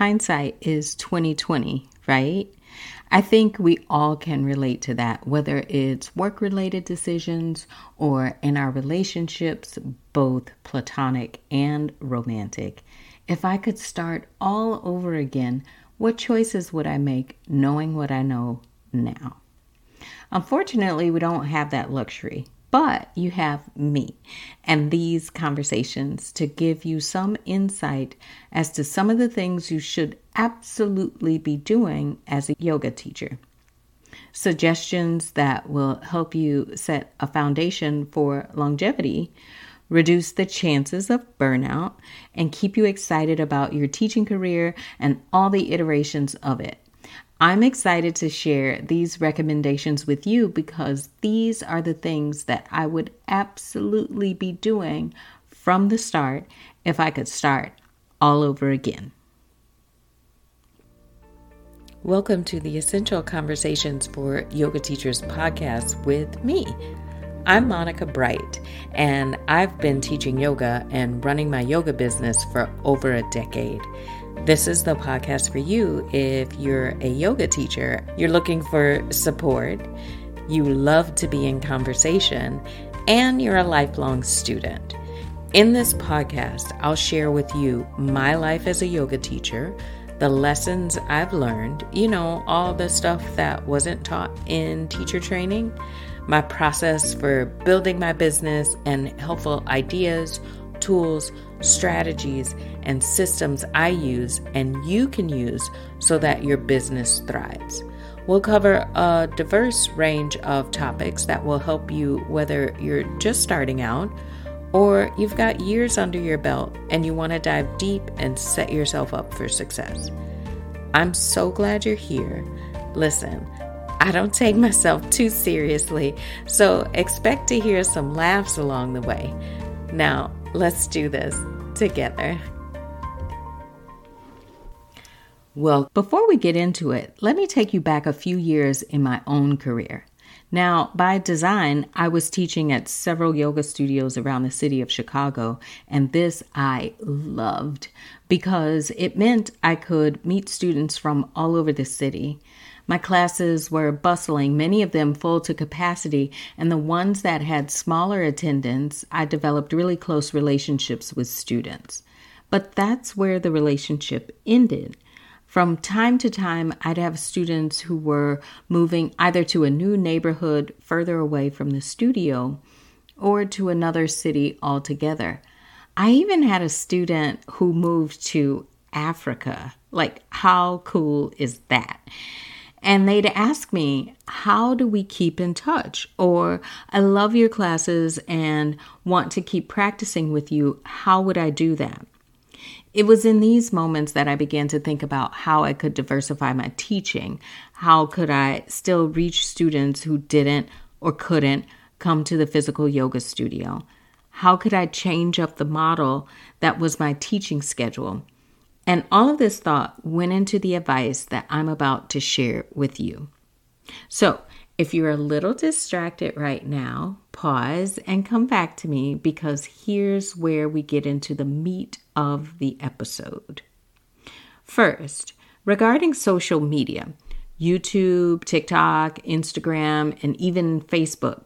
hindsight is 2020, right? I think we all can relate to that, whether it's work related decisions or in our relationships, both platonic and romantic. If I could start all over again, what choices would I make knowing what I know now? Unfortunately, we don't have that luxury. But you have me and these conversations to give you some insight as to some of the things you should absolutely be doing as a yoga teacher. Suggestions that will help you set a foundation for longevity, reduce the chances of burnout, and keep you excited about your teaching career and all the iterations of it. I'm excited to share these recommendations with you because these are the things that I would absolutely be doing from the start if I could start all over again. Welcome to the Essential Conversations for Yoga Teachers podcast with me. I'm Monica Bright, and I've been teaching yoga and running my yoga business for over a decade. This is the podcast for you if you're a yoga teacher, you're looking for support, you love to be in conversation, and you're a lifelong student. In this podcast, I'll share with you my life as a yoga teacher, the lessons I've learned, you know, all the stuff that wasn't taught in teacher training, my process for building my business, and helpful ideas, tools, strategies, and systems I use and you can use so that your business thrives. We'll cover a diverse range of topics that will help you whether you're just starting out or you've got years under your belt and you want to dive deep and set yourself up for success. I'm so glad you're here. Listen, I don't take myself too seriously, so expect to hear some laughs along the way. Now, let's do this together. Well, before we get into it, let me take you back a few years in my own career. Now, by design, I was teaching at several yoga studios around the city of Chicago, and this I loved because it meant I could meet students from all over the city. My classes were bustling, many of them full to capacity, and the ones that had smaller attendance, I developed really close relationships with students. But that's where the relationship ended. From time to time, I'd have students who were moving either to a new neighborhood further away from the studio or to another city altogether. I even had a student who moved to Africa. Like, how cool is that? And they'd ask me, How do we keep in touch? Or, I love your classes and want to keep practicing with you. How would I do that? It was in these moments that I began to think about how I could diversify my teaching. How could I still reach students who didn't or couldn't come to the physical yoga studio? How could I change up the model that was my teaching schedule? And all of this thought went into the advice that I'm about to share with you. So, if you're a little distracted right now, pause and come back to me because here's where we get into the meat of the episode. First, regarding social media, YouTube, TikTok, Instagram, and even Facebook.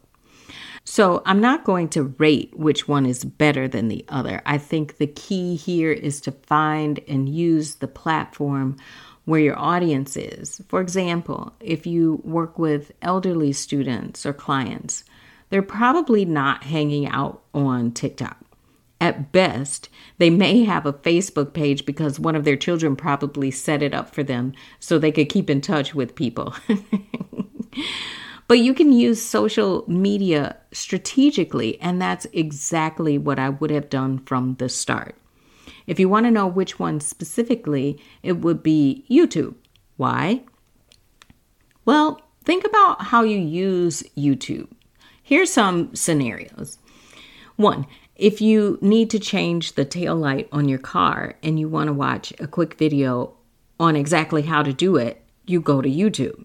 So, I'm not going to rate which one is better than the other. I think the key here is to find and use the platform where your audience is. For example, if you work with elderly students or clients, they're probably not hanging out on TikTok. At best, they may have a Facebook page because one of their children probably set it up for them so they could keep in touch with people. but you can use social media strategically, and that's exactly what I would have done from the start. If you want to know which one specifically, it would be YouTube. Why? Well, think about how you use YouTube. Here's some scenarios. One, if you need to change the tail light on your car and you want to watch a quick video on exactly how to do it, you go to YouTube.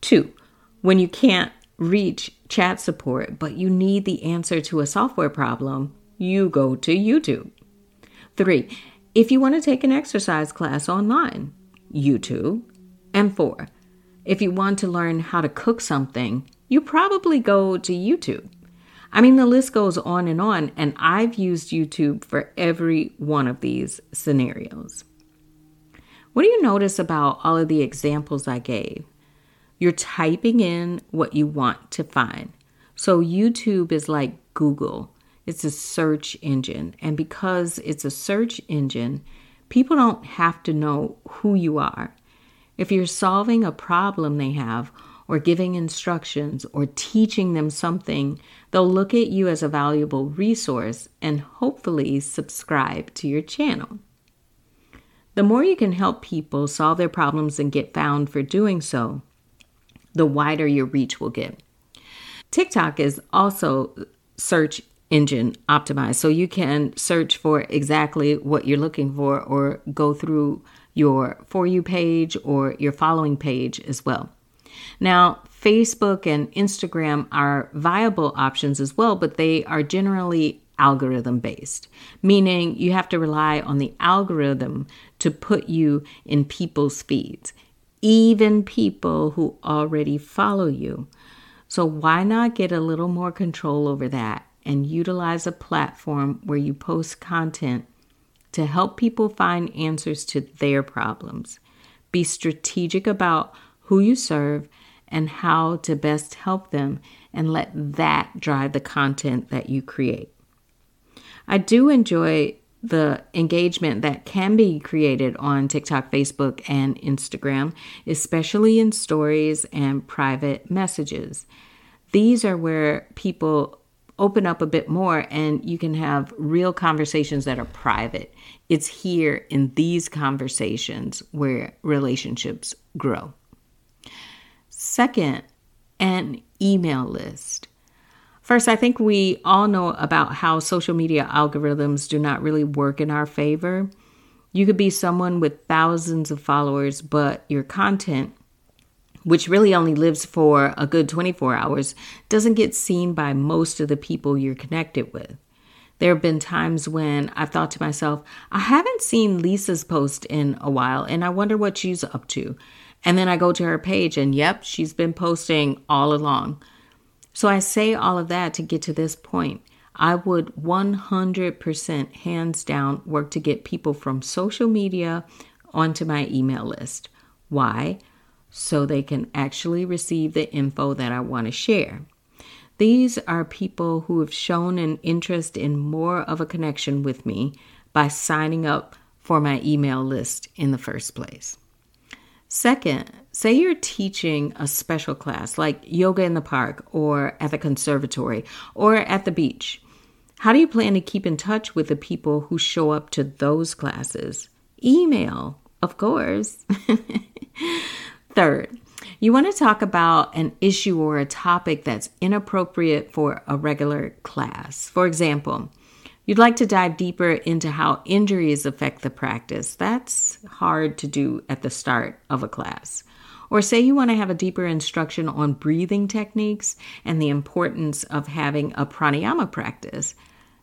Two, when you can't reach chat support but you need the answer to a software problem, you go to YouTube. Three, If you want to take an exercise class online, YouTube. And four, if you want to learn how to cook something, you probably go to YouTube. I mean, the list goes on and on, and I've used YouTube for every one of these scenarios. What do you notice about all of the examples I gave? You're typing in what you want to find. So, YouTube is like Google, it's a search engine. And because it's a search engine, people don't have to know who you are. If you're solving a problem they have, or giving instructions, or teaching them something, they'll look at you as a valuable resource and hopefully subscribe to your channel. The more you can help people solve their problems and get found for doing so, the wider your reach will get. TikTok is also search engine optimized, so you can search for exactly what you're looking for or go through your For You page or your following page as well. Now, Facebook and Instagram are viable options as well, but they are generally algorithm based, meaning you have to rely on the algorithm to put you in people's feeds, even people who already follow you. So, why not get a little more control over that and utilize a platform where you post content to help people find answers to their problems? Be strategic about who you serve and how to best help them, and let that drive the content that you create. I do enjoy the engagement that can be created on TikTok, Facebook, and Instagram, especially in stories and private messages. These are where people open up a bit more and you can have real conversations that are private. It's here in these conversations where relationships grow. Second, an email list. First, I think we all know about how social media algorithms do not really work in our favor. You could be someone with thousands of followers, but your content, which really only lives for a good 24 hours, doesn't get seen by most of the people you're connected with. There have been times when I've thought to myself, I haven't seen Lisa's post in a while, and I wonder what she's up to. And then I go to her page, and yep, she's been posting all along. So I say all of that to get to this point. I would 100% hands down work to get people from social media onto my email list. Why? So they can actually receive the info that I want to share. These are people who have shown an interest in more of a connection with me by signing up for my email list in the first place. Second, say you're teaching a special class like yoga in the park or at the conservatory or at the beach. How do you plan to keep in touch with the people who show up to those classes? Email, of course. Third, you want to talk about an issue or a topic that's inappropriate for a regular class. For example, You'd like to dive deeper into how injuries affect the practice. That's hard to do at the start of a class. Or say you want to have a deeper instruction on breathing techniques and the importance of having a pranayama practice.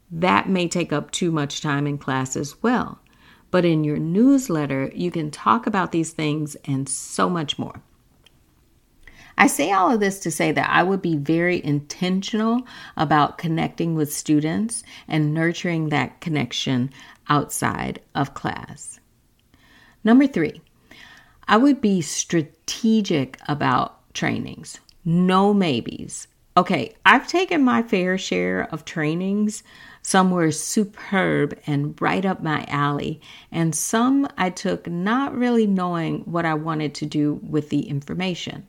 That may take up too much time in class as well. But in your newsletter, you can talk about these things and so much more. I say all of this to say that I would be very intentional about connecting with students and nurturing that connection outside of class. Number three, I would be strategic about trainings. No maybes. Okay, I've taken my fair share of trainings. Some were superb and right up my alley, and some I took not really knowing what I wanted to do with the information.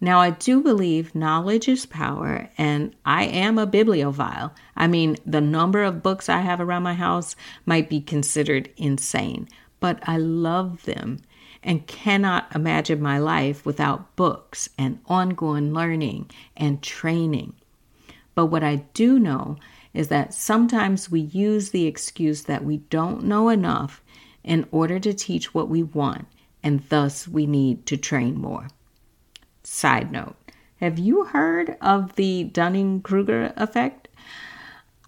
Now, I do believe knowledge is power, and I am a bibliophile. I mean, the number of books I have around my house might be considered insane, but I love them and cannot imagine my life without books and ongoing learning and training. But what I do know is that sometimes we use the excuse that we don't know enough in order to teach what we want, and thus we need to train more. Side note Have you heard of the Dunning Kruger effect?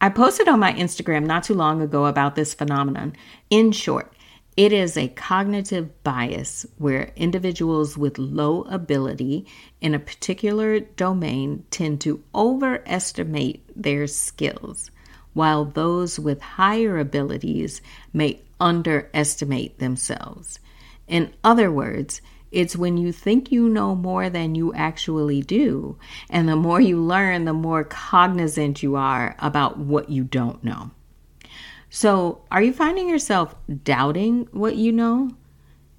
I posted on my Instagram not too long ago about this phenomenon. In short, it is a cognitive bias where individuals with low ability in a particular domain tend to overestimate their skills, while those with higher abilities may underestimate themselves. In other words, it's when you think you know more than you actually do. And the more you learn, the more cognizant you are about what you don't know. So, are you finding yourself doubting what you know?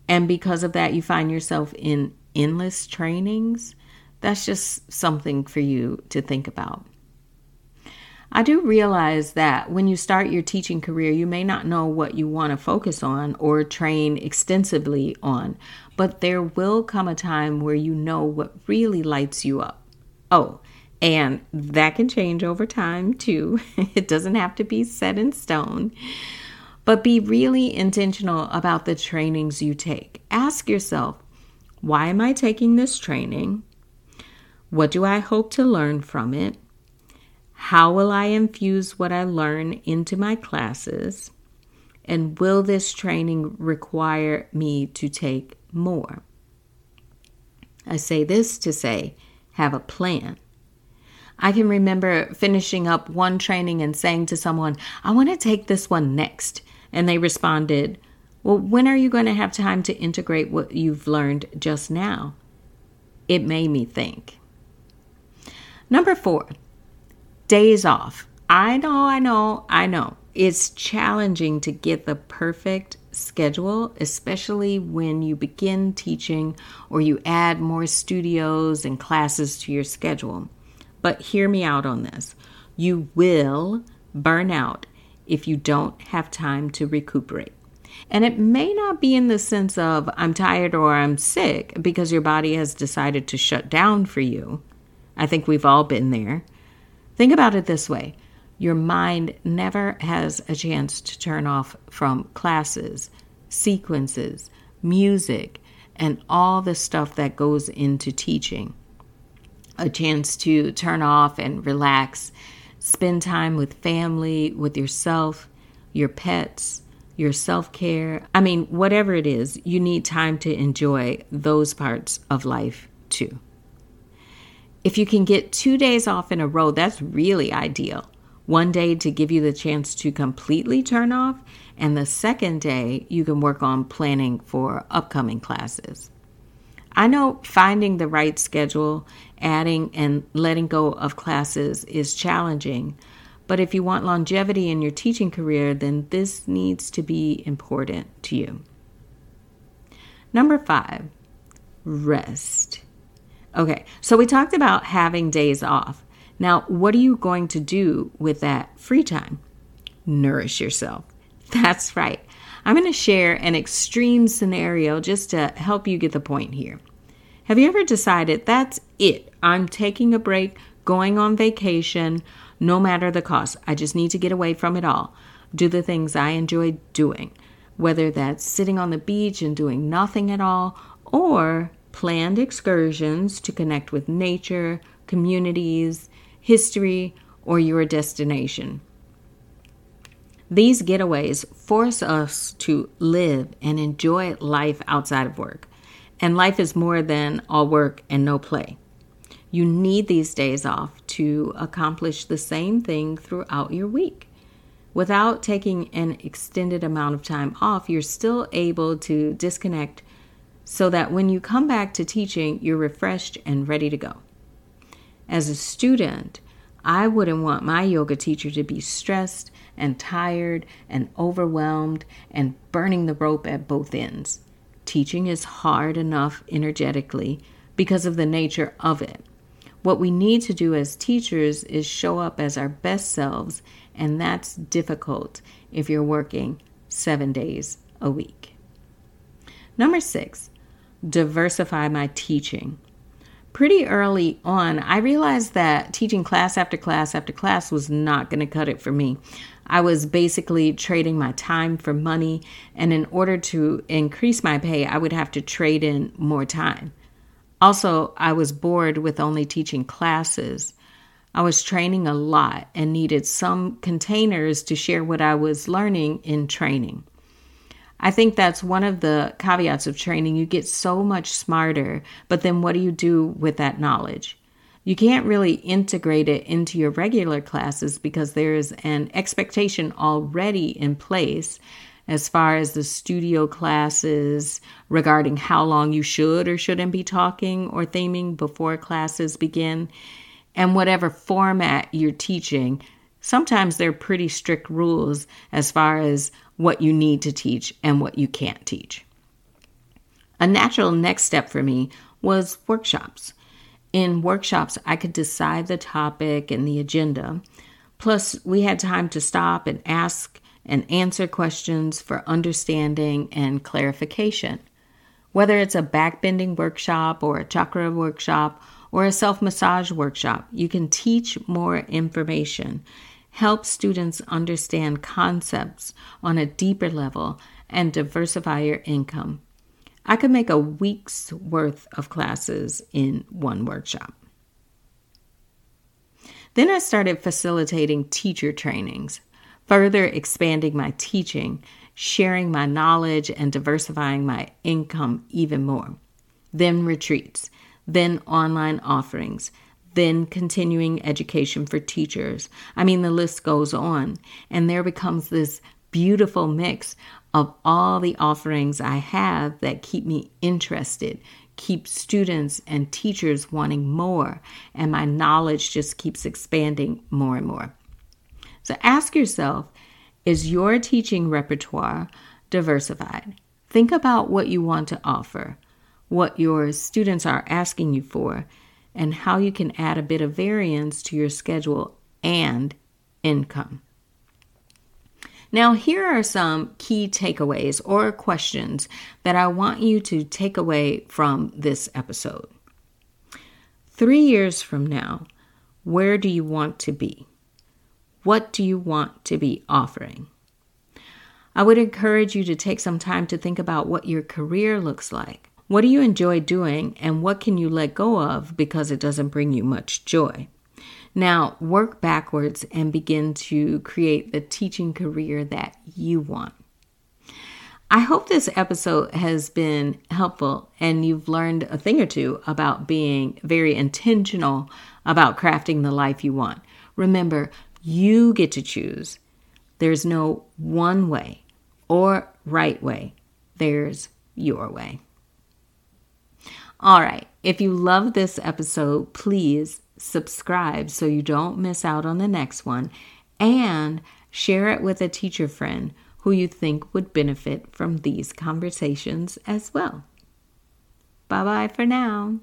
And because of that, you find yourself in endless trainings? That's just something for you to think about. I do realize that when you start your teaching career, you may not know what you want to focus on or train extensively on, but there will come a time where you know what really lights you up. Oh, and that can change over time too. it doesn't have to be set in stone. But be really intentional about the trainings you take. Ask yourself, why am I taking this training? What do I hope to learn from it? How will I infuse what I learn into my classes? And will this training require me to take more? I say this to say, have a plan. I can remember finishing up one training and saying to someone, I want to take this one next. And they responded, Well, when are you going to have time to integrate what you've learned just now? It made me think. Number four, days off. I know, I know, I know. It's challenging to get the perfect schedule, especially when you begin teaching or you add more studios and classes to your schedule. But hear me out on this. You will burn out if you don't have time to recuperate. And it may not be in the sense of I'm tired or I'm sick because your body has decided to shut down for you. I think we've all been there. Think about it this way your mind never has a chance to turn off from classes, sequences, music, and all the stuff that goes into teaching a chance to turn off and relax, spend time with family, with yourself, your pets, your self care. I mean, whatever it is, you need time to enjoy those parts of life too. If you can get two days off in a row, that's really ideal. One day to give you the chance to completely turn off, and the second day you can work on planning for upcoming classes. I know finding the right schedule, adding and letting go of classes is challenging, but if you want longevity in your teaching career, then this needs to be important to you. Number five, rest. Okay, so we talked about having days off. Now, what are you going to do with that free time? Nourish yourself. That's right. I'm going to share an extreme scenario just to help you get the point here. Have you ever decided that's it? I'm taking a break, going on vacation, no matter the cost. I just need to get away from it all. Do the things I enjoy doing, whether that's sitting on the beach and doing nothing at all, or planned excursions to connect with nature, communities, history, or your destination. These getaways force us to live and enjoy life outside of work. And life is more than all work and no play. You need these days off to accomplish the same thing throughout your week. Without taking an extended amount of time off, you're still able to disconnect so that when you come back to teaching, you're refreshed and ready to go. As a student, I wouldn't want my yoga teacher to be stressed and tired and overwhelmed and burning the rope at both ends. Teaching is hard enough energetically because of the nature of it. What we need to do as teachers is show up as our best selves, and that's difficult if you're working seven days a week. Number six, diversify my teaching. Pretty early on, I realized that teaching class after class after class was not going to cut it for me. I was basically trading my time for money, and in order to increase my pay, I would have to trade in more time. Also, I was bored with only teaching classes. I was training a lot and needed some containers to share what I was learning in training. I think that's one of the caveats of training. You get so much smarter, but then what do you do with that knowledge? You can't really integrate it into your regular classes because there's an expectation already in place as far as the studio classes regarding how long you should or shouldn't be talking or theming before classes begin, and whatever format you're teaching. Sometimes there are pretty strict rules as far as what you need to teach and what you can't teach. A natural next step for me was workshops. In workshops, I could decide the topic and the agenda. Plus, we had time to stop and ask and answer questions for understanding and clarification. Whether it's a backbending workshop or a chakra workshop or a self massage workshop, you can teach more information, help students understand concepts on a deeper level, and diversify your income. I could make a week's worth of classes in one workshop. Then I started facilitating teacher trainings further expanding my teaching, sharing my knowledge, and diversifying my income even more. Then retreats, then online offerings, then continuing education for teachers. I mean, the list goes on. And there becomes this beautiful mix of all the offerings I have that keep me interested, keep students and teachers wanting more, and my knowledge just keeps expanding more and more. So ask yourself is your teaching repertoire diversified? Think about what you want to offer, what your students are asking you for, and how you can add a bit of variance to your schedule and income. Now, here are some key takeaways or questions that I want you to take away from this episode. Three years from now, where do you want to be? What do you want to be offering? I would encourage you to take some time to think about what your career looks like. What do you enjoy doing, and what can you let go of because it doesn't bring you much joy? Now, work backwards and begin to create the teaching career that you want. I hope this episode has been helpful and you've learned a thing or two about being very intentional about crafting the life you want. Remember, you get to choose. There's no one way or right way, there's your way. All right, if you love this episode, please subscribe so you don't miss out on the next one and share it with a teacher friend who you think would benefit from these conversations as well. Bye bye for now.